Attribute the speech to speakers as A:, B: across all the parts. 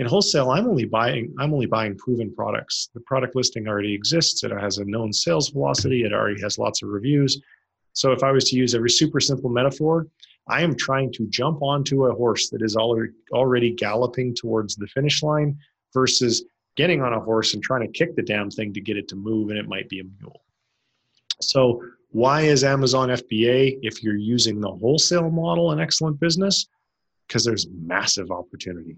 A: In wholesale, I'm only buying I'm only buying proven products. The product listing already exists. It has a known sales velocity. It already has lots of reviews. So if I was to use a super simple metaphor, I am trying to jump onto a horse that is already already galloping towards the finish line versus getting on a horse and trying to kick the damn thing to get it to move and it might be a mule. So why is Amazon FBA if you're using the wholesale model an excellent business? Because there's massive opportunity.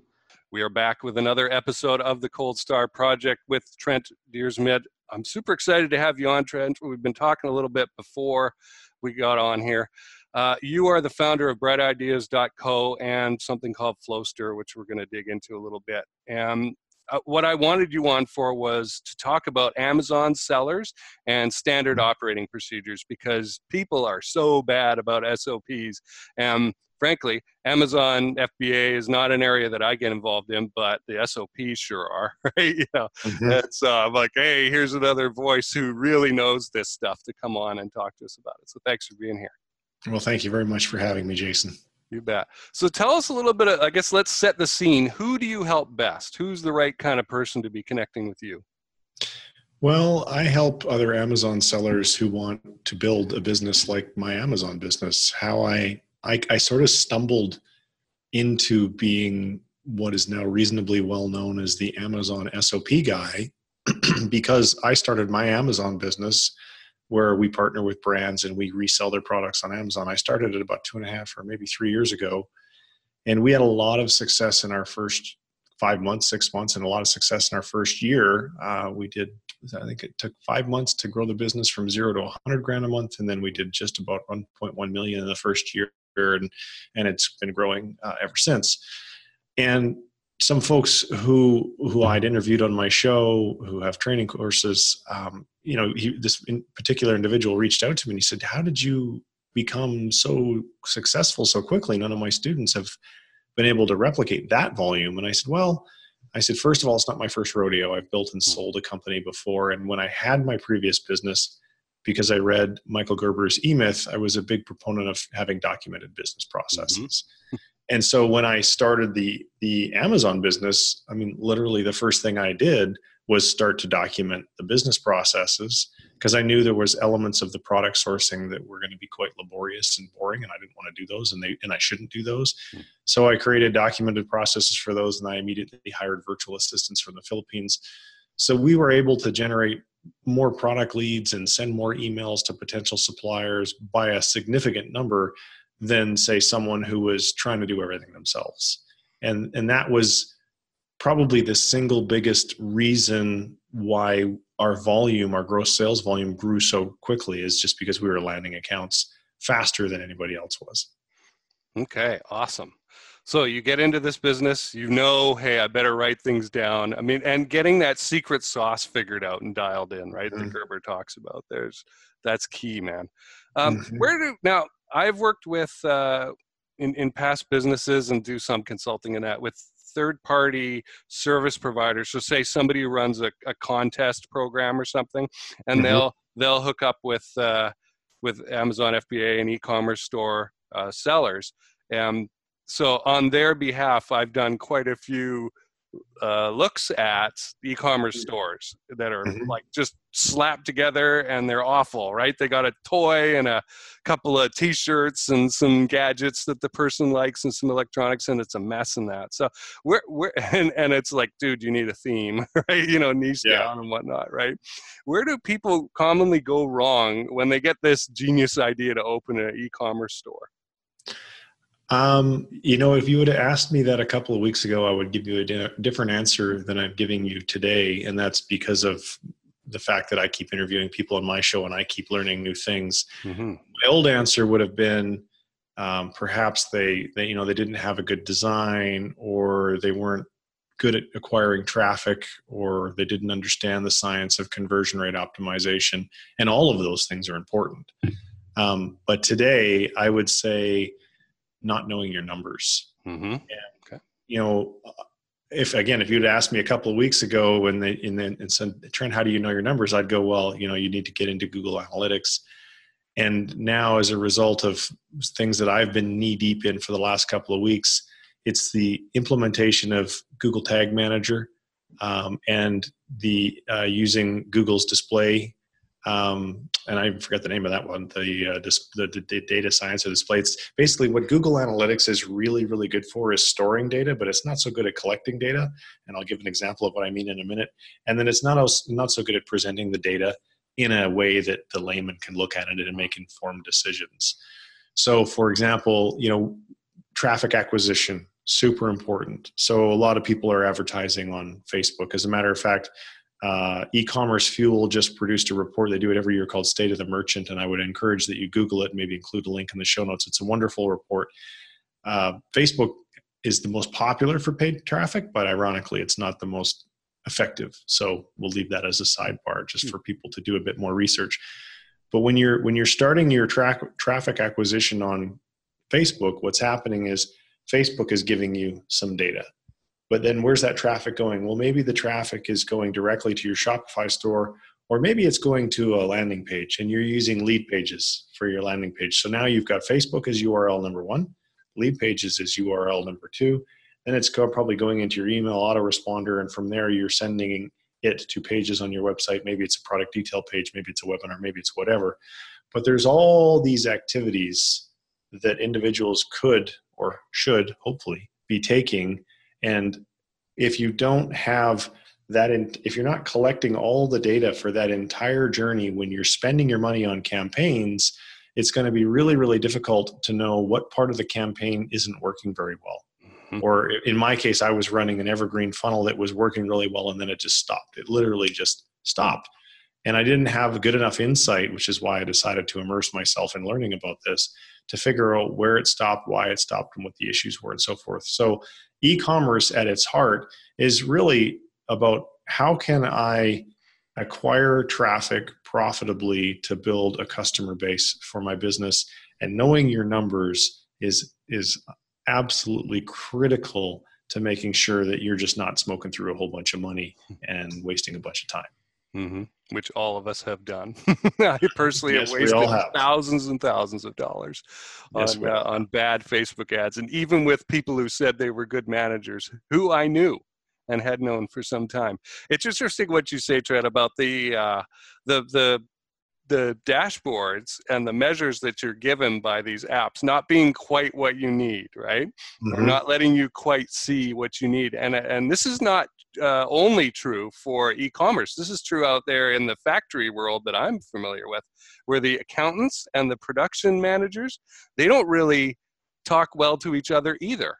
B: We are back with another episode of the Cold Star Project with Trent Dyrsmid. I'm super excited to have you on, Trent. We've been talking a little bit before we got on here. Uh, you are the founder of brightideas.co and something called Flowster, which we're going to dig into a little bit. And uh, what I wanted you on for was to talk about Amazon sellers and standard mm-hmm. operating procedures because people are so bad about SOPs. And frankly, Amazon FBA is not an area that I get involved in, but the SOPs sure are, right? You know, mm-hmm. it's uh, like, hey, here's another voice who really knows this stuff to come on and talk to us about it. So thanks for being here.
A: Well, thank you very much for having me, Jason.
B: You bet. So tell us a little bit, of, I guess let's set the scene. Who do you help best? Who's the right kind of person to be connecting with you?
A: Well, I help other Amazon sellers who want to build a business like my Amazon business. How I, I, I sort of stumbled into being what is now reasonably well known as the Amazon SOP guy because I started my Amazon business where we partner with brands and we resell their products on Amazon. I started it about two and a half or maybe three years ago. And we had a lot of success in our first five months, six months, and a lot of success in our first year. Uh, we did, I think it took five months to grow the business from zero to 100 grand a month. And then we did just about 1.1 million in the first year. And, and it's been growing uh, ever since. And some folks who who I'd interviewed on my show who have training courses, um, you know, he, this in particular individual reached out to me and he said, "How did you become so successful so quickly? None of my students have been able to replicate that volume." And I said, "Well." I said, first of all, it's not my first rodeo. I've built and sold a company before. And when I had my previous business, because I read Michael Gerber's E Myth, I was a big proponent of having documented business processes. Mm-hmm and so when i started the the amazon business i mean literally the first thing i did was start to document the business processes because i knew there was elements of the product sourcing that were going to be quite laborious and boring and i didn't want to do those and they and i shouldn't do those. Hmm. so i created documented processes for those and i immediately hired virtual assistants from the philippines. So we were able to generate more product leads and send more emails to potential suppliers by a significant number than say someone who was trying to do everything themselves. And and that was probably the single biggest reason why our volume our gross sales volume grew so quickly is just because we were landing accounts faster than anybody else was
B: okay awesome so you get into this business you know hey i better write things down i mean and getting that secret sauce figured out and dialed in right mm-hmm. that gerber talks about there's that's key man um, mm-hmm. where do now I've worked with uh, in in past businesses and do some consulting in that with third party service providers. So say somebody runs a, a contest program or something, and mm-hmm. they'll they'll hook up with uh, with Amazon FBA and e-commerce store uh, sellers. And so on their behalf, I've done quite a few uh, looks at e-commerce stores that are mm-hmm. like just slapped together and they're awful right? They got a toy and a couple of t-shirts and some gadgets that the person likes and some electronics and it's a mess in that. So we're, we're and, and it's like dude you need a theme right? You know niche yeah. down and whatnot right? Where do people commonly go wrong when they get this genius idea to open an e-commerce store
A: um, you know, if you would have asked me that a couple of weeks ago, I would give you a di- different answer than I'm giving you today. And that's because of the fact that I keep interviewing people on my show and I keep learning new things. Mm-hmm. My old answer would have been um, perhaps they, they, you know, they didn't have a good design or they weren't good at acquiring traffic or they didn't understand the science of conversion rate optimization. And all of those things are important. Um, but today, I would say, not knowing your numbers. Mm-hmm. And, okay. You know, if again, if you'd asked me a couple of weeks ago when they and then and said, Trent, how do you know your numbers? I'd go, well, you know, you need to get into Google Analytics. And now, as a result of things that I've been knee deep in for the last couple of weeks, it's the implementation of Google Tag Manager um, and the uh, using Google's display um, and I forget the name of that one, the, uh, dis- the, the data science or display. It's basically what Google Analytics is really, really good for is storing data, but it's not so good at collecting data. And I'll give an example of what I mean in a minute. And then it's not not so good at presenting the data in a way that the layman can look at it and make informed decisions. So, for example, you know, traffic acquisition super important. So a lot of people are advertising on Facebook. As a matter of fact, uh, e-commerce fuel just produced a report. They do it every year called state of the merchant and i would encourage that you google it maybe include a link in the show notes. It's a wonderful report. Uh, facebook is the most popular for paid traffic but ironically it's not the most effective. So we'll leave that as a sidebar just for people to do a bit more research. But when you're when you're starting your tra- traffic acquisition on facebook what's happening is facebook is giving you some data but then where's that traffic going? Well, maybe the traffic is going directly to your Shopify store, or maybe it's going to a landing page and you're using Leadpages for your landing page. So now you've got Facebook as URL number one, Leadpages as URL number two. Then it's probably going into your email autoresponder, and from there you're sending it to pages on your website. Maybe it's a product detail page, maybe it's a webinar, maybe it's whatever. But there's all these activities that individuals could or should hopefully be taking and if you don't have that, in, if you're not collecting all the data for that entire journey when you're spending your money on campaigns, it's going to be really, really difficult to know what part of the campaign isn't working very well. Mm-hmm. Or in my case, I was running an evergreen funnel that was working really well and then it just stopped. It literally just stopped. And I didn't have good enough insight, which is why I decided to immerse myself in learning about this to figure out where it stopped, why it stopped, and what the issues were, and so forth. So e-commerce at its heart is really about how can I acquire traffic profitably to build a customer base for my business. And knowing your numbers is is absolutely critical to making sure that you're just not smoking through a whole bunch of money and wasting a bunch of time
B: mm-hmm. which all of us have done. I personally yes, have wasted have. thousands and thousands of dollars yes, on, uh, on bad Facebook ads, and even with people who said they were good managers, who I knew and had known for some time. It's interesting what you say, Trent, about the uh, the the the dashboards and the measures that you're given by these apps not being quite what you need, right? Mm-hmm. Or not letting you quite see what you need. And and this is not uh, only true for e-commerce. This is true out there in the factory world that I'm familiar with, where the accountants and the production managers they don't really talk well to each other either.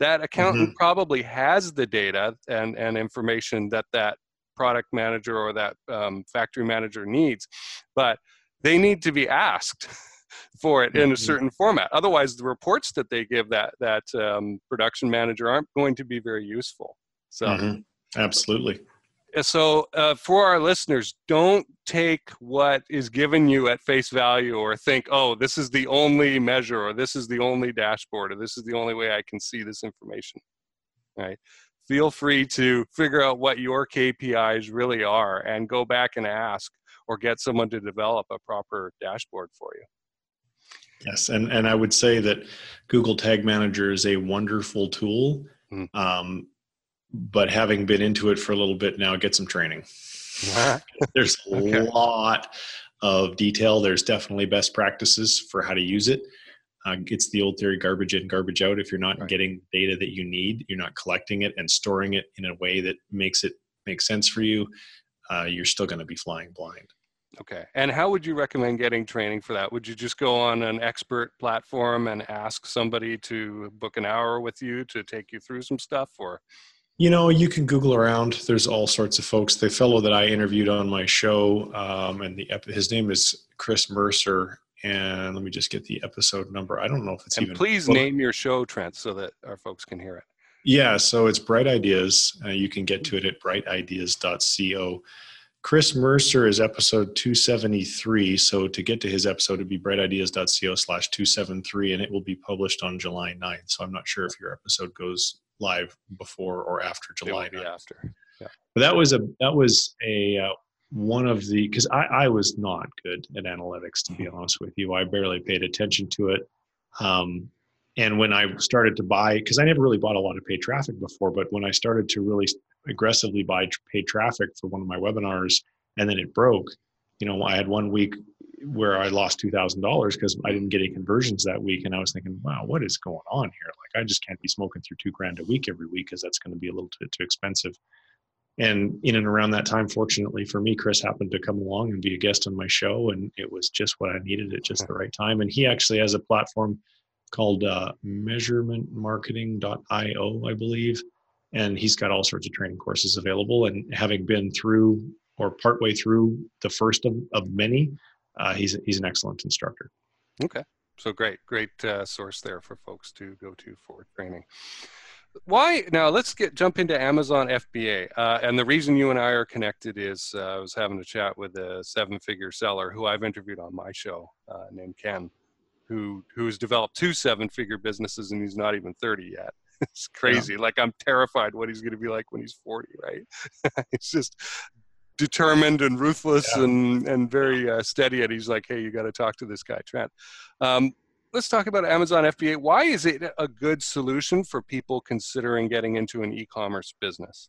B: That accountant mm-hmm. probably has the data and, and information that that product manager or that um, factory manager needs, but they need to be asked for it in a mm-hmm. certain format. Otherwise, the reports that they give that that um, production manager aren't going to be very useful. So, mm-hmm.
A: absolutely.
B: So, uh, for our listeners, don't take what is given you at face value or think, oh, this is the only measure, or this is the only dashboard, or this is the only way I can see this information. Right? Feel free to figure out what your KPIs really are and go back and ask or get someone to develop a proper dashboard for you.
A: Yes, and, and I would say that Google Tag Manager is a wonderful tool. Mm. Um, but having been into it for a little bit now, get some training. There's a okay. lot of detail. There's definitely best practices for how to use it. Uh, it's the old theory garbage in, garbage out. If you're not right. getting data that you need, you're not collecting it and storing it in a way that makes it make sense for you, uh, you're still going to be flying blind.
B: Okay. And how would you recommend getting training for that? Would you just go on an expert platform and ask somebody to book an hour with you to take you through some stuff or?
A: You know, you can Google around. There's all sorts of folks. The fellow that I interviewed on my show, um, and the his name is Chris Mercer. And let me just get the episode number. I don't know if it's
B: and
A: even.
B: Please name your show, Trent, so that our folks can hear it.
A: Yeah, so it's Bright Ideas. Uh, you can get to it at brightideas.co. Chris Mercer is episode 273. So to get to his episode, it'd be brightideas.co slash 273, and it will be published on July 9th. So I'm not sure if your episode goes live before or after July.
B: after.
A: Yeah. But that was a that was a uh, one of the because I, I was not good at analytics to be mm-hmm. honest with you. I barely paid attention to it. Um, and when I started to buy, because I never really bought a lot of paid traffic before, but when I started to really aggressively buy paid traffic for one of my webinars, and then it broke, you know, I had one week where I lost two thousand dollars because I didn't get any conversions that week, and I was thinking, wow, what is going on here? Like, I just can't be smoking through two grand a week every week because that's going to be a little too, too expensive. And in and around that time, fortunately for me, Chris happened to come along and be a guest on my show, and it was just what I needed at just the right time. And he actually has a platform called uh, measurementmarketing.io, I believe, and he's got all sorts of training courses available. And having been through or partway through the first of, of many, uh, he's he's an excellent instructor.
B: Okay, so great, great uh, source there for folks to go to for training. Why now? Let's get jump into Amazon FBA. Uh, and the reason you and I are connected is uh, I was having a chat with a seven-figure seller who I've interviewed on my show uh, named Ken, who who's developed two seven-figure businesses and he's not even thirty yet. it's crazy. Yeah. Like I'm terrified what he's going to be like when he's forty. Right? it's just determined and ruthless yeah. and and very uh, steady. And he's like, hey, you got to talk to this guy, Trent. Um, let's talk about Amazon FBA. Why is it a good solution for people considering getting into an e-commerce business?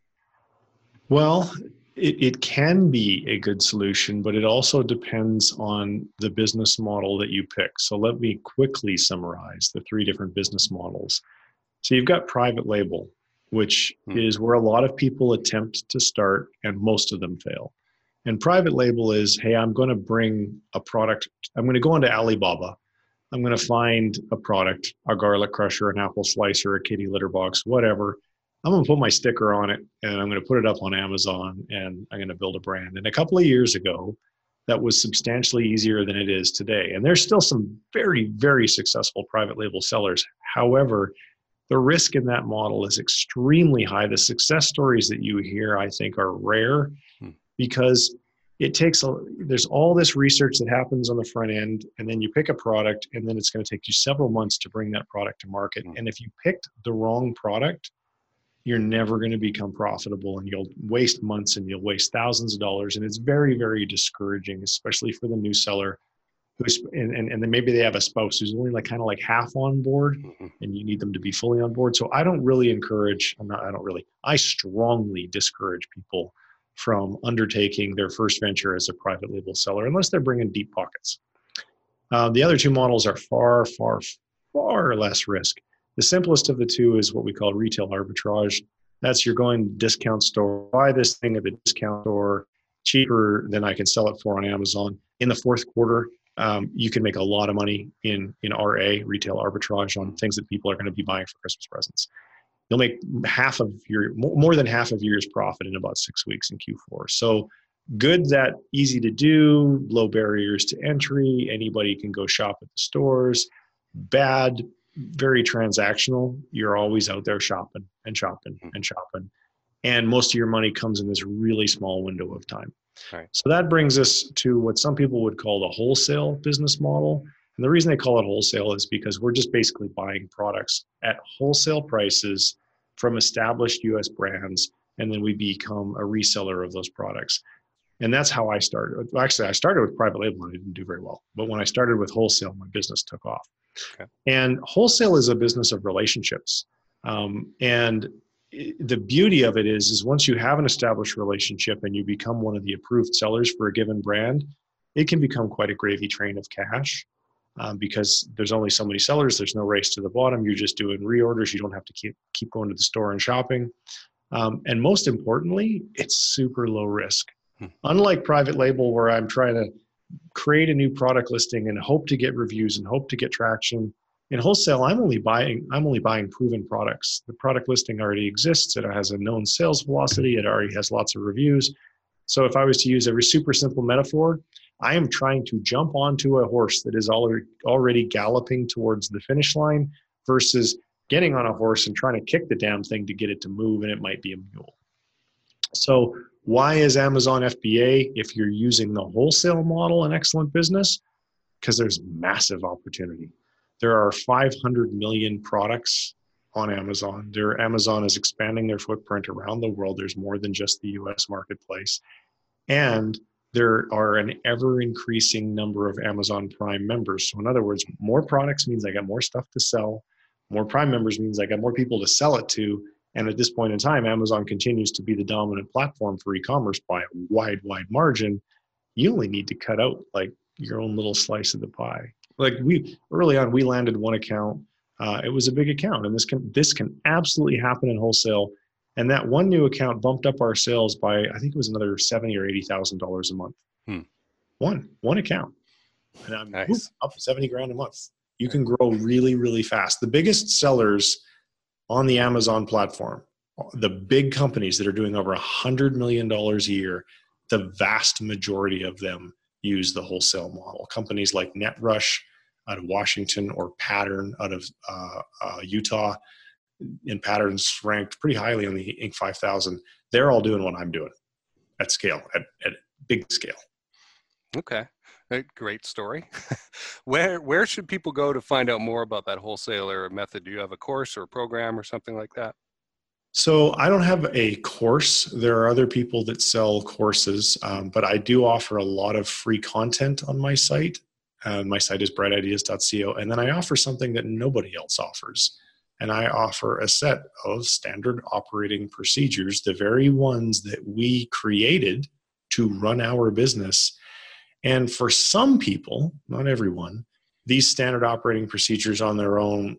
A: Well, it, it can be a good solution, but it also depends on the business model that you pick. So let me quickly summarize the three different business models. So you've got private label, which hmm. is where a lot of people attempt to start and most of them fail. And private label is, hey, I'm going to bring a product, I'm going to go into Alibaba. I'm going to find a product, a garlic crusher, an apple slicer, a kitty litter box, whatever. I'm going to put my sticker on it and I'm going to put it up on Amazon and I'm going to build a brand. And a couple of years ago, that was substantially easier than it is today. And there's still some very, very successful private label sellers. However, the risk in that model is extremely high. The success stories that you hear, I think, are rare hmm. because it takes a, there's all this research that happens on the front end, and then you pick a product, and then it's going to take you several months to bring that product to market. Hmm. And if you picked the wrong product, you're never going to become profitable and you'll waste months and you'll waste thousands of dollars and it's very very discouraging especially for the new seller who's and, and, and then maybe they have a spouse who's only like kind of like half on board mm-hmm. and you need them to be fully on board. So i don't really encourage i'm not i don't really i strongly discourage people from undertaking their first venture as a private label seller unless they're bringing deep pockets. Uh, the other two models are far far far less risk. The simplest of the two is what we call retail arbitrage. That's you're going to discount store buy this thing at the discount store cheaper than i can sell it for on amazon. In the fourth quarter um, you can make a lot of money in in RA retail arbitrage on things that people are going to be buying for Christmas presents. You'll make half of your more than half of your year's profit in about six weeks in Q4. So good that easy to do, low barriers to entry. Anybody can go shop at the stores. Bad, very transactional. You're always out there shopping and shopping and shopping, and most of your money comes in this really small window of time. Right. So that brings us to what some people would call the wholesale business model. And the reason they call it wholesale is because we're just basically buying products at wholesale prices from established US brands, and then we become a reseller of those products. And that's how I started. Actually, I started with private label and I didn't do very well. But when I started with wholesale, my business took off. Okay. And wholesale is a business of relationships. Um, and the beauty of it is is once you have an established relationship and you become one of the approved sellers for a given brand it can become quite a gravy train of cash um, because there's only so many sellers there's no race to the bottom you're just doing reorders you don't have to keep keep going to the store and shopping um, and most importantly it's super low risk hmm. unlike private label where i'm trying to create a new product listing and hope to get reviews and hope to get traction in wholesale i'm only buying i'm only buying proven products. The product listing already exists. It has a known sales velocity. It already has lots of reviews. So if i was to use a super simple metaphor i am trying to jump onto a horse that is already already galloping towards the finish line versus getting on a horse and trying to kick the damn thing to get it to move and it might be a mule. So why is amazon fba if you're using the wholesale model an excellent business? Because there's massive opportunity there are 500 million products on Amazon. There, Amazon is expanding their footprint around the world. There's more than just the US marketplace. And there are an ever increasing number of Amazon Prime members. So, in other words, more products means I got more stuff to sell, More Prime members means I got more people to sell it to. And at this point in time, Amazon continues to be the dominant platform for e-commerce by a wide, wide margin. You only need to cut out like your own little slice of the pie. Like we early on, we landed one account. Uh, it was a big account, and this can this can absolutely happen in wholesale. And that one new account bumped up our sales by I think it was another seventy or eighty thousand dollars a month.
B: Hmm.
A: One one account, and I'm
B: Nice.
A: whoop, up seventy grand a month. You can grow really really fast. The biggest sellers on the Amazon platform, the big companies that are doing over a hundred million dollars a year, the vast majority of them use the wholesale model. Companies like NetRush out of Washington or Pattern out of uh, uh, Utah, and Patterns ranked pretty highly on the Inc. 5000. They're all doing what I'm doing at scale, at, at big scale.
B: Okay. Great story. where where should people go to find out more about that wholesaler method? Do you have a course or a program or something like that?
A: So I don't have a course. There are other people that sell courses, um, but I do offer a lot of free content on my site. Uh, my site is brightideas.co, and then I offer something that nobody else offers. And I offer a set of standard operating procedures, the very ones that we created to run our business. And for some people, not everyone, these standard operating procedures on their own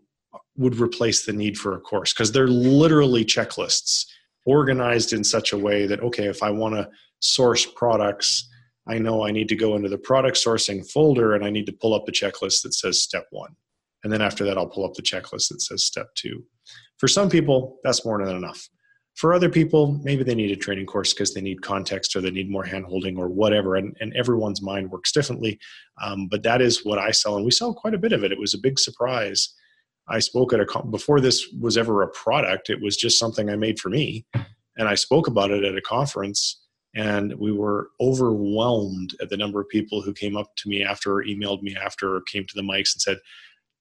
A: would replace the need for a course because they're literally checklists organized in such a way that okay if i want to source products i know i need to go into the product sourcing folder and i need to pull up the checklist that says step one. And then after that i'll pull up the checklist that says step two. For some people that's more than enough. For other people maybe they need a training course because they need context or they need more handholding or whatever and, and everyone's mind works differently. Um, but that is what i sell and we sell quite a bit of it. It was a big surprise I spoke at a con- before this was ever a product. It was just something I made for me, and I spoke about it at a conference. And we were overwhelmed at the number of people who came up to me after, emailed me after, or came to the mics and said,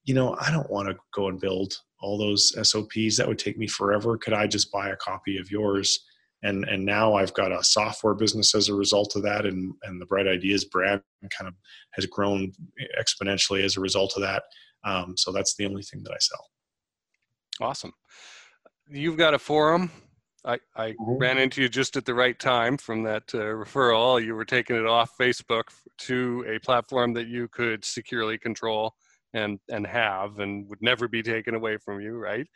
A: "You know, I don't want to go and build all those SOPs. That would take me forever. Could I just buy a copy of yours?" And and now I've got a software business as a result of that, and and the Bright Ideas brand kind of has grown exponentially as a result of that. Um, so that's the only thing that I sell.
B: Awesome. You've got a forum. I, I
A: Mhm.
B: ran into you just at the right time from that uh, referral. You were taking it off Facebook to a platform that you could securely control and and have and would never be taken away from you, right?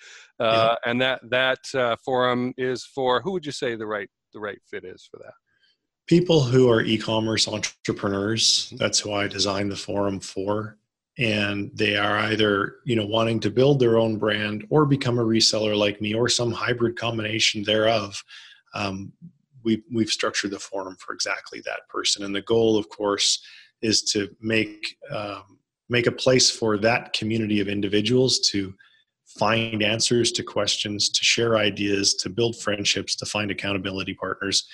B: Uh, And that that uh, forum is for who would you say the right the right fit is for that?
A: People who are e-commerce entrepreneurs, that's who I designed the forum for. And they are either, you know, wanting to build their own brand or become a reseller like me or some hybrid combination thereof. Um, we, we've structured the forum for exactly that person. And the goal, of course, is to make um, make a place for that community of individuals to find answers to questions, to share ideas, to build friendships, to find accountability partners.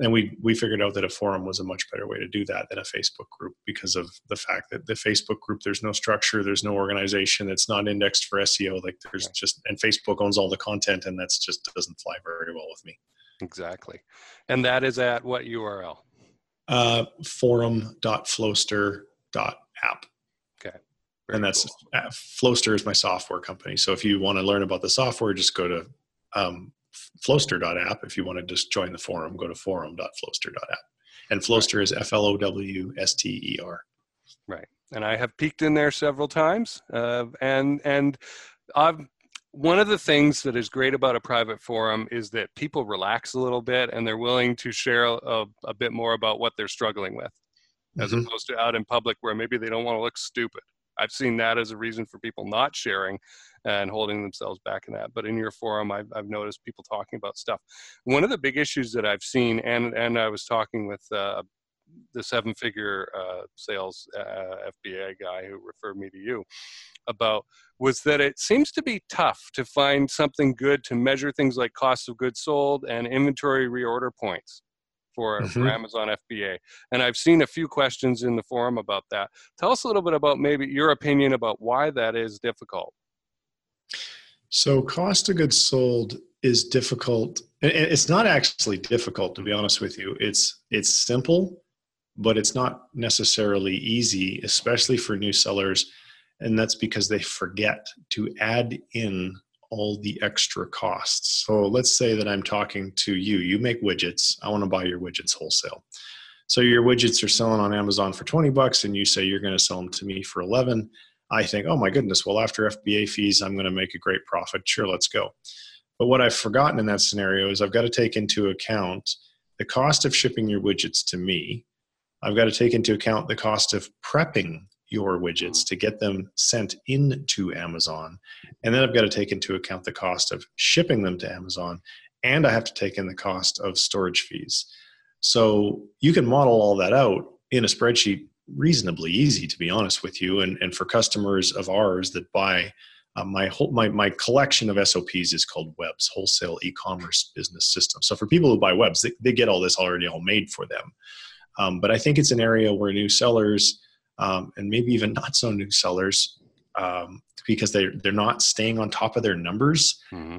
A: And we we figured out that a forum was a much better way to do that than a Facebook group because of the fact that the Facebook group there's no structure, there's no organization, it's not indexed for SEO. Like there's just and Facebook owns all the content, and that's just doesn't fly very well with me.
B: Exactly. And that is at what URL?
A: Uh, forum.flowster.app.
B: Very
A: and that's
B: cool.
A: uh, Flowster is my software company. So if you want to learn about the software, just go to um, flowster.app. If you want to just join the forum, go to forum.flowster.app. And Flowster is F L O W S T E R.
B: Right, and I have peeked in there several times, uh, and and I've one of the things that is great about a private forum is that people relax a little bit and they're willing to share a, a bit more about what they're struggling with, as
A: Mhm.
B: opposed to out in public where maybe they don't want to look stupid. I've seen that as a reason for people not sharing and holding themselves back in that. But in your forum, I've, I've noticed people talking about stuff. One of the big issues that I've seen, and and I was talking with uh, the seven figure uh, sales uh, FBA guy who referred me to you about was that it seems to be tough to find something good to measure things like cost of goods sold and inventory reorder points for, for
A: Mhm.
B: Amazon FBA. And I've seen a few questions in the forum about that. Tell us a little bit about maybe your opinion about why that is difficult.
A: So cost of goods sold is difficult. It's not actually difficult, to be honest with you. It's it's simple, but it's not necessarily easy, especially for new sellers. And that's because they forget to add in all the extra costs. So let's say that I'm talking to you. You make widgets. I want to buy your widgets wholesale. So your widgets are selling on Amazon for 20 bucks and you say you're going to sell them to me for 11. I think, "Oh my goodness, well after FBA fees I'm going to make a great profit. Sure, let's go." But what I've forgotten in that scenario is I've got to take into account the cost of shipping your widgets to me. I've got to take into account the cost of prepping your widgets to get them sent into Amazon. And then I've got to take into account the cost of shipping them to Amazon. And I have to take in the cost of storage fees. So you can model all that out in a spreadsheet reasonably easy, to be honest with you. And, and for customers of ours that buy uh, my whole my, my collection of SOPs is called Webs, Wholesale E-commerce Business System. So for people who buy Webs, they, they get all this already all made for them. Um, but I think it's an area where new sellers um, and maybe even not so new sellers um, because they they're not staying on top of their numbers. Mm-hmm.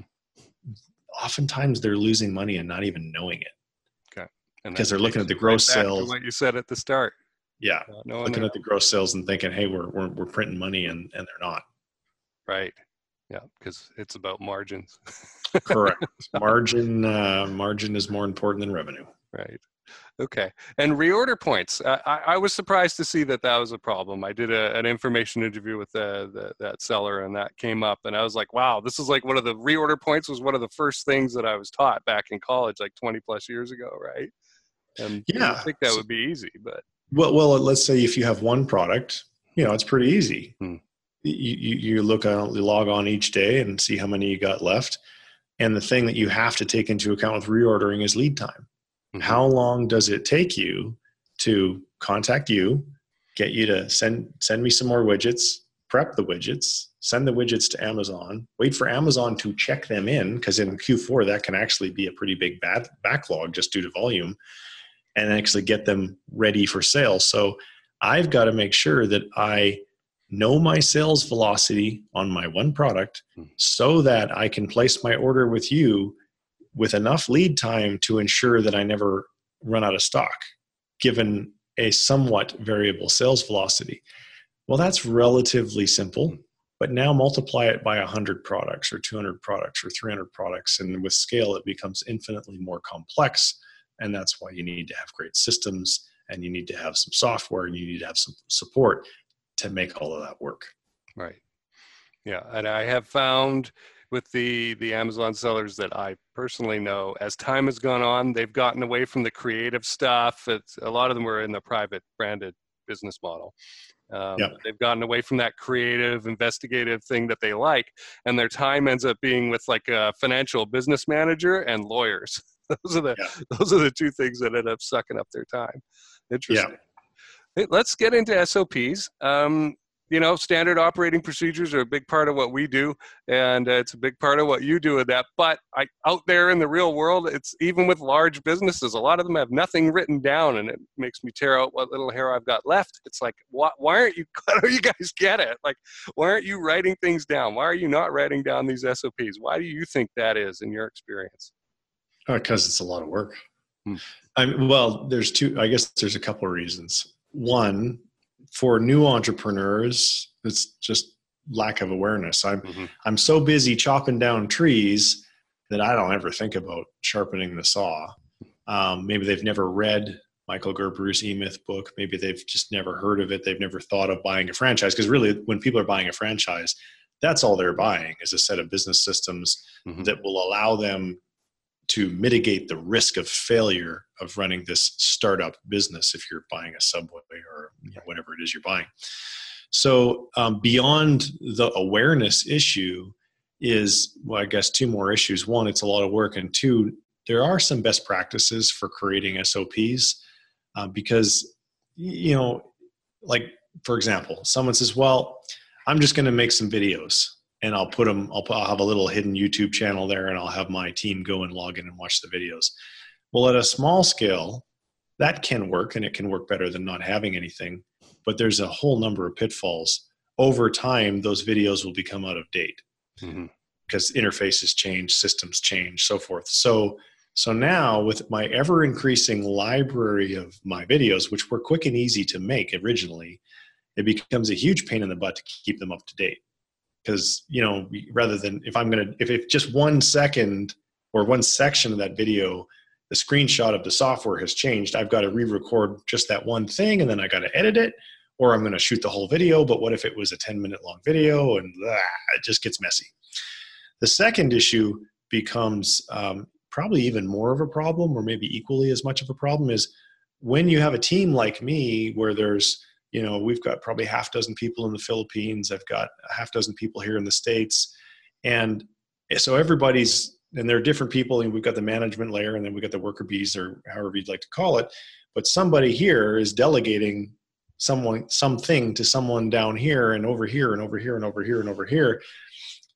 A: Oftentimes they're losing money and not even knowing it.
B: Okay,
A: because they're looking at the gross sales.
B: What you said at the start.
A: Yeah, looking at the gross sales and thinking, "Hey, we're we're, we're printing money," and and they're not.
B: Right. Yeah, because it's about margins.
A: Correct. Margin uh, margin is more important than revenue.
B: Right. Okay. And reorder points. Uh, I, I, was surprised to see that that was a problem. I did a, an information interview with the, the, that seller, and that came up, and I was like, "Wow, this is like one of the reorder points was one of the first things that I was taught back in college, like 20 plus years ago, right?" And yeah, I think that would be easy, but
A: well, well, let's say if you have one product, you know, it's pretty easy. Hmm you, you look on you log on each day and see how many you got left and the thing that you have to take into account with reordering is lead time mm-hmm. how long does it take you to contact you get you to send send me some more widgets prep the widgets send the widgets to amazon wait for amazon to check them in because in q4 that can actually be a pretty big bad backlog just due to volume and actually get them ready for sale so i've got to make sure that i know my sales velocity on my one product hmm. so that I can place my order with you with enough lead time to ensure that I never run out of stock, given a somewhat variable sales velocity. Well, that's relatively simple, but now multiply it by 100 products or 200 products or 300 products. And with scale, it becomes infinitely more complex. And that's why you need to have great systems and you need to have some software and you need to have some support to make all of that work.
B: Right. Yeah, and I have found with the the Amazon sellers that I personally know, as time has gone on, they've gotten away from the creative stuff. It's, a lot of them were in the private branded business model. Um, yeah. They've gotten away from that creative, investigative thing that they like, and their time ends up being with like a financial business manager and lawyers. those are the yeah. those are the two things that end up sucking up their time. Interesting. Yeah. Hey, let's get into SOPs. Um, you know, standard operating procedures are a big part of what we do, and uh, it's a big part of what you do with that. But I, out there in the real world, it's even with large businesses, a lot of them have nothing written down, and it makes me tear out what little hair I've got left. It's like, why, why aren't you? How do you guys get it? Like, why aren't you writing things down? Why are you not writing down these SOPs? Why do you think that is in your experience?
A: Because uh, it's a lot of work. Hmm. I'm, well, there's two. I guess there's a couple of reasons one for new entrepreneurs it's just lack of awareness i'm mm-hmm. i'm so busy chopping down trees that i don't ever think about sharpening the saw um, maybe they've never read michael gerber's e-myth book maybe they've just never heard of it they've never thought of buying a franchise because really when people are buying a franchise that's all they're buying is a set of business systems mm-hmm. that will allow them to mitigate the risk of failure of running this startup business if you're buying a subway or you know, whatever it is you're buying. So um, beyond the awareness issue is well i guess two more issues. One it's a lot of work. And two there are some best practices for creating sops uh, because you know like for example someone says well i'm just going to make some videos and I'll put them. I'll, put, I'll have a little hidden YouTube channel there, and I'll have my team go and log in and watch the videos. Well, at a small scale, that can work, and it can work better than not having anything. But there's a whole number of pitfalls. Over time, those videos will become out of date mm-hmm. because interfaces change, systems change, so forth. So, so now with my ever increasing library of my videos, which were quick and easy to make originally, it becomes a huge pain in the butt to keep them up to date. Because, you know, rather than if I'm to, if, if just one second or one section of that video, the screenshot of the software has changed, I've got to re record just that one thing and then I got to edit it or I'm going to shoot the whole video. But what if it was a 10 minute long video and blah, it just gets messy? The second issue becomes um, probably even more of a problem, or maybe equally as much of a problem, is when you have a team like me where there's you know we've got probably half dozen people in the philippines i've got a half dozen people here in the states. And so everybody's and there are different people and we've got the management layer and then we've got the worker bees or however you'd like to call it. But somebody here is delegating someone something to someone down here and over here and over here and over here and over here.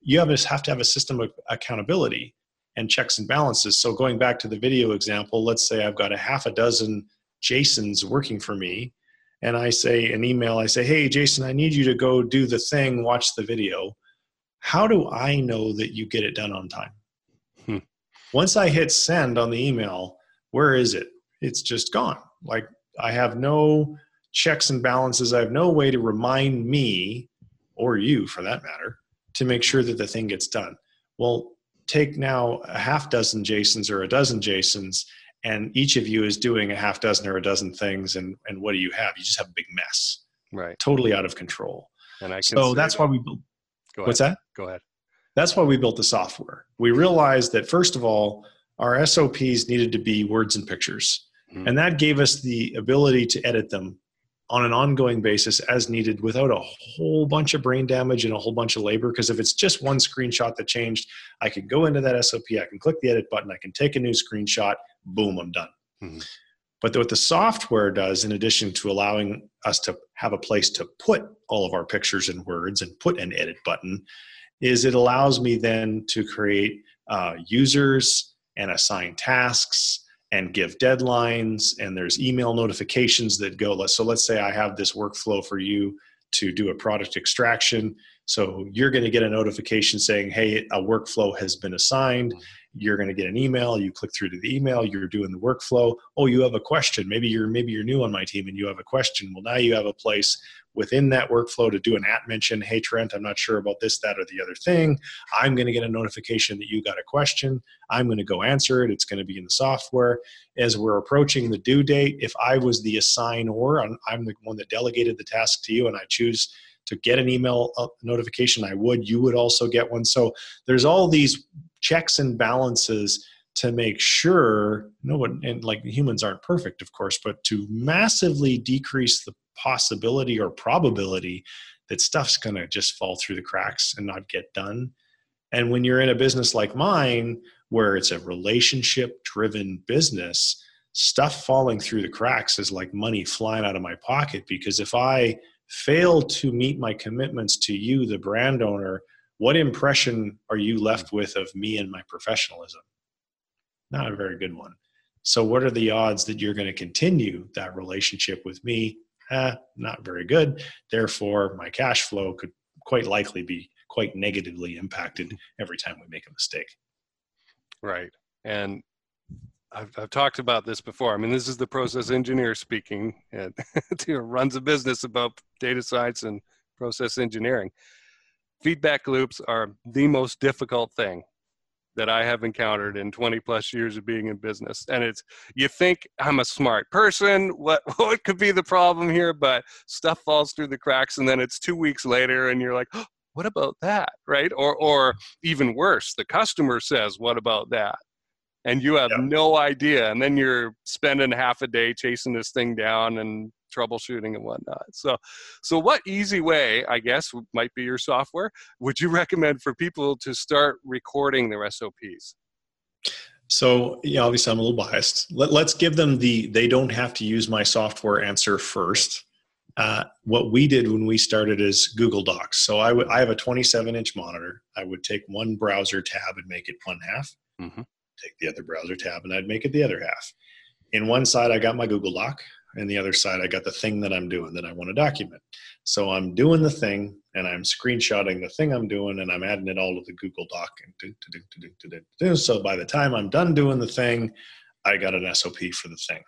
A: You have, have to have a system of accountability and checks and balances. So going back to the video example, let's say I've got a half a dozen Jasons working for me, and I say an email, I say, hey, Jason, I need you to go do the thing, watch the video. How do I know that you get it done on time? Hmm. Once I hit send on the email, where is it? It's just gone. Like I have no checks and balances. I have no way to remind me or you for that matter to make sure that the thing gets done. Well, take now a half dozen Jasons or a dozen Jasons, and each of you is doing a half dozen or a dozen things, and and what do you have? You just have a big mess,
B: right?
A: Totally out of control.
B: And I can
A: so that's that. why we built. What's that?
B: Go ahead.
A: That's why we built the software. We realized that first of all, our SOPs needed to be words and pictures, mm-hmm. and that gave us the ability to edit them on an ongoing basis as needed without a whole bunch of brain damage and a whole bunch of labor. Because if it's just one screenshot that changed, I can go into that SOP, I can click the edit button, I can take a new screenshot, boom, I'm done. Mm-hmm. But what the software does, in addition to allowing us to have a place to put all of our pictures and words and put an edit button, is it allows me then to create uh, users and assign tasks and give deadlines and there's email notifications that go so let's say i have this workflow for you to do a product extraction so you're going to get a notification saying hey a workflow has been assigned you're going to get an email you click through to the email you're doing the workflow. Oh you have a question. Maybe you're maybe you're new on my team and you have a question. Well now you have a place within that workflow to do an at mention hey trent i'm not sure about this that or the other thing. I'm going to get a notification that you got a question. I'm going to go answer it. It's going to be in the software. As we're approaching the due date if i was the assignor i'm the one that delegated the task to you and i choose to get an email uh, notification i would you would also get one. So there's all these checks and balances to make sure no one and like humans aren't perfect of course but to massively decrease the possibility or probability that stuff's going to just fall through the cracks and not get done. And when you're in a business like mine where it's a relationship driven business stuff falling through the cracks is like money flying out of my pocket because if i fail to meet my commitments to you the brand owner what impression are you left with of me and my professionalism? Not a very good one. So, what are the odds that you're going to continue that relationship with me? Eh, not very good. Therefore, my cash flow could quite likely be quite negatively impacted every time we make a mistake.
B: Right. And I've, I've talked about this before. I mean, this is the process engineer speaking, and runs a business about data science and process engineering feedback loops are the most difficult thing that I have encountered in 20 plus years of being in business. And it's, you think I'm a smart person, what, what could be the problem here? But stuff falls through the cracks and then it's two weeks later and you're like, oh, what about that? Right. Or, or even worse, the customer says, what about that? And you have no idea. And then you're spending half a day chasing this thing down and troubleshooting and whatnot. So, so what easy way, I guess, might be your software, would you recommend for people to start recording their SOPs?
A: So, yeah, obviously I'm a little biased. Let, us give them the they don't have to use my software answer first. Uh, what we did when we started is Google Docs. So I, w- I have a 27 inch monitor. I would take one browser tab and make it one half, mm-hmm. take the other browser tab and I'd make it the other half. In one side, I got my Google Doc and the other side i got the thing that i'm doing that i want to document so i'm doing the thing and i'm screenshotting the thing i'm doing and i'm adding it all to the google doc and do, do, do, do, do, do. so by the time i'm done doing the thing i got an sop for the thing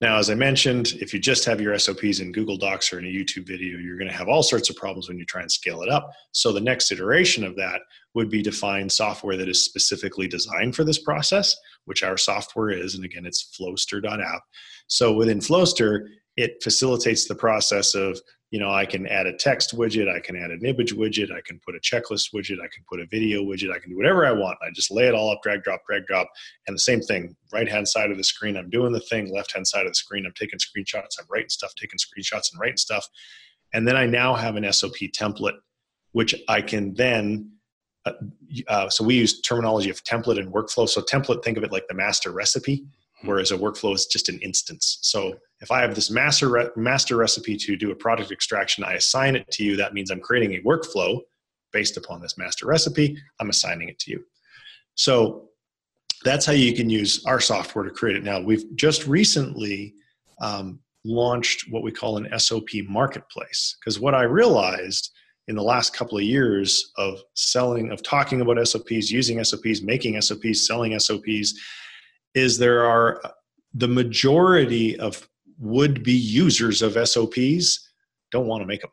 A: Now, as I mentioned, if you just have your SOPs in Google Docs or in a YouTube video, you're going to have all sorts of problems when you try and scale it up. So, the next iteration of that would be to find software that is specifically designed for this process, which our software is. And again, it's flowster.app. So, within Flowster, it facilitates the process of you know i can add a text widget i can add an image widget i can put a checklist widget i can put a video widget i can do whatever i want. I just lay it all up drag drop drag drop and the same thing right hand side of the screen i'm doing the thing left hand side of the screen i'm taking screenshots i'm writing stuff taking screenshots and writing stuff. And then i now have an sop template which i can then uh, uh, so we use terminology of template and workflow. So template think of it like the master recipe. Whereas a workflow is just an instance. So if I have this master re- master recipe to do a product extraction, I assign it to you. That means I'm creating a workflow based upon this master recipe. I'm assigning it to you. So that's how you can use our software to create it. Now we've just recently um, launched what we call an SOP marketplace because what I realized in the last couple of years of selling of talking about SOPs, using SOPs, making SOPs, selling SOPs is there are the majority of would be users of SOPs don't want to make them.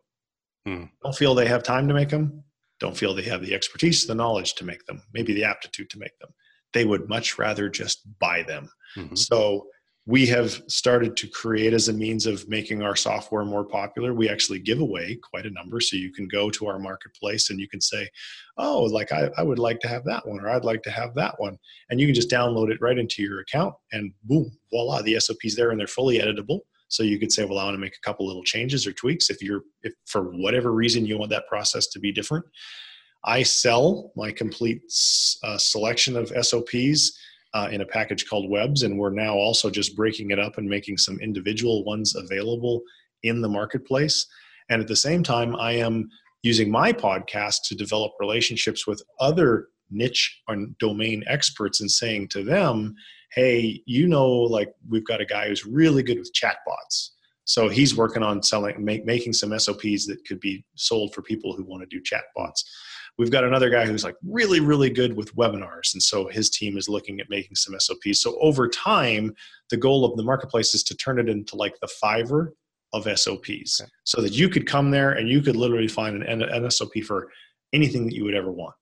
A: Hmm. Don't feel they have time to make them. Don't feel they have the expertise, the knowledge to make them, maybe the aptitude to make them. They would much rather just buy them. Mm-hmm. So we have started to create as a means of making our software more popular. We actually give away quite a number so you can go to our marketplace and you can say oh like I, I, would like to have that one or i'd like to have that one. And you can just download it right into your account and boom voila the sop's there and they're fully editable. So you could say well i want to make a couple little changes or tweaks if you're if for whatever reason you want that process to be different. I sell my complete uh, selection of sops uh, in a package called Webs, and we're now also just breaking it up and making some individual ones available in the marketplace. And at the same time, I am using my podcast to develop relationships with other niche or domain experts and saying to them, hey, you know, like we've got a guy who's really good with chatbots. So he's working on selling, make, making some SOPs that could be sold for people who want to do chatbots. We've got another guy who's like really, really good with webinars. And so his team is looking at making some SOPs. So over time, the goal of the marketplace is to turn it into like the Fiverr of SOPs okay. so that you could come there and you could literally find an, an SOP for anything that you would ever want.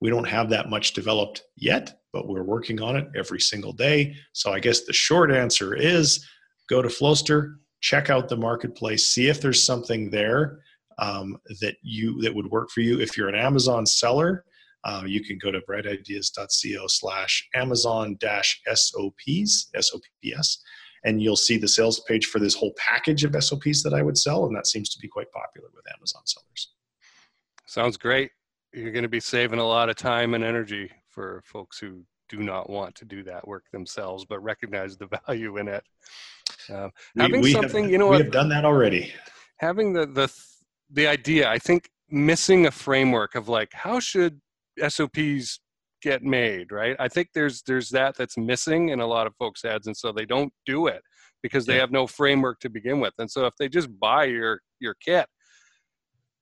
A: We don't have that much developed yet, but we're working on it every single day. So I guess the short answer is go to Flowster, check out the marketplace, see if there's something there um, that you that would work for you. If you're an Amazon seller, uh, you can go to brightideas.co slash Amazon dash SOPs, SOPS, and you'll see the sales page for this whole package of SOPs that I would sell. And that seems to be quite popular with Amazon sellers.
B: Sounds great. You're going to be saving a lot of time and energy for folks who do not want to do that work themselves, but recognize the value in it.
A: We, having we something, have, you know, we have done that already.
B: Having the the the idea i think missing a framework of like how should sops get made right? I think there's there's that that's missing in a lot of folks ads and so they don't do it because they yeah. have no framework to begin with. And so if they just buy your your kit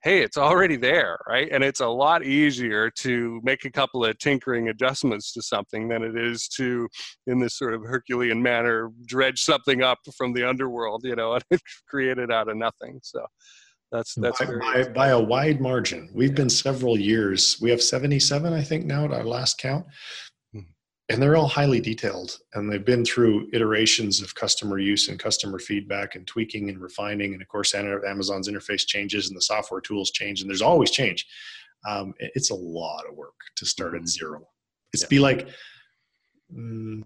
B: hey it's already there right? And it's a lot easier to make a couple of tinkering adjustments to something than it is to in this sort of herculean manner dredge something up from the underworld you know and create it out of nothing so that's that's
A: by, by, by, a wide margin. We've yeah. been several years. We have 77, I think, now at our last count. Hmm. And they're all highly detailed and they've been through iterations of customer use and customer feedback and tweaking and refining. And of course, Amazon's interface changes and the software tools change, and there's always change. Um, it's a lot of work to start at mm-hmm. zero. It's yeah. be like, mm,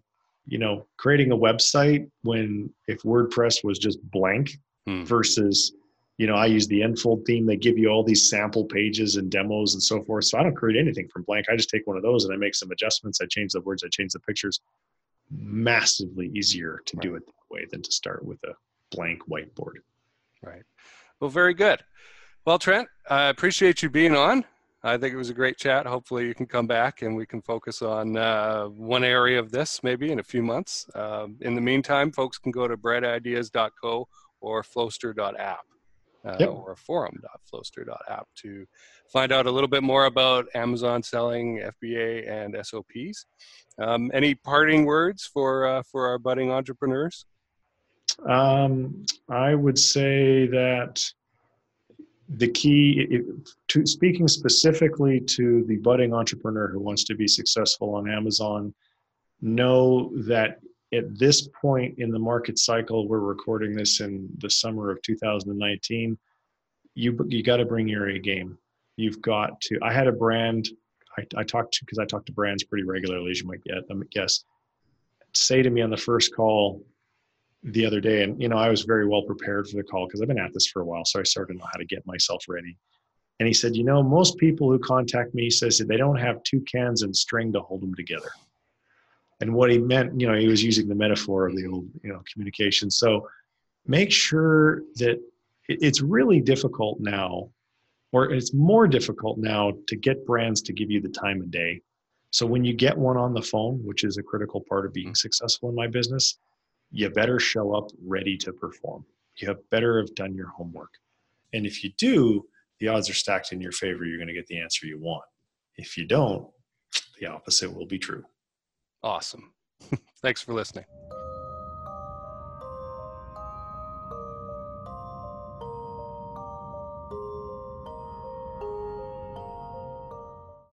A: you know, creating a website when if WordPress was just blank hmm. versus you know, I use the Enfold theme. They give you all these sample pages and demos and so forth. So I don't create anything from blank. I just take one of those and I make some adjustments. I change the words, I change the pictures. Massively easier to right. do it that way than to start with a blank whiteboard.
B: Right. Well, very good. Well, Trent, I appreciate you being on. I think it was a great chat. Hopefully, you can come back and we can focus on uh, one area of this maybe in a few months. Uh, in the meantime, folks can go to brightideas.co or flowster.app uh, yep. or forum.flowster.app to find out a little bit more about Amazon selling FBA and SOPs. Um, any parting words for uh, for our budding entrepreneurs?
A: Um, I would say that the key, it, to speaking specifically to the budding entrepreneur who wants to be successful on Amazon, know that at this point in the market cycle, we're recording this in the summer of 2019. You you got to bring your A game. You've got to. I had a brand. I, I talked to because I talk to brands pretty regularly, as you might get, them guess. Say to me on the first call, the other day, and you know, I was very well prepared for the call because I've been at this for a while, so I sort of know how to get myself ready. And he said, you know, most people who contact me says that they don't have two cans and string to hold them together. And what he meant, you know, he was using the metaphor of the old, you know, communication. So make sure that it's really difficult now, or it's more difficult now to get brands to give you the time of day. So when you get one on the phone, which is a critical part of being mm-hmm. successful in my business, you better show up ready to perform. You have better have done your homework. And if you do, the odds are stacked in your favor. You're going to get the answer you want. If you don't, the opposite will be true
B: awesome. Thanks for listening.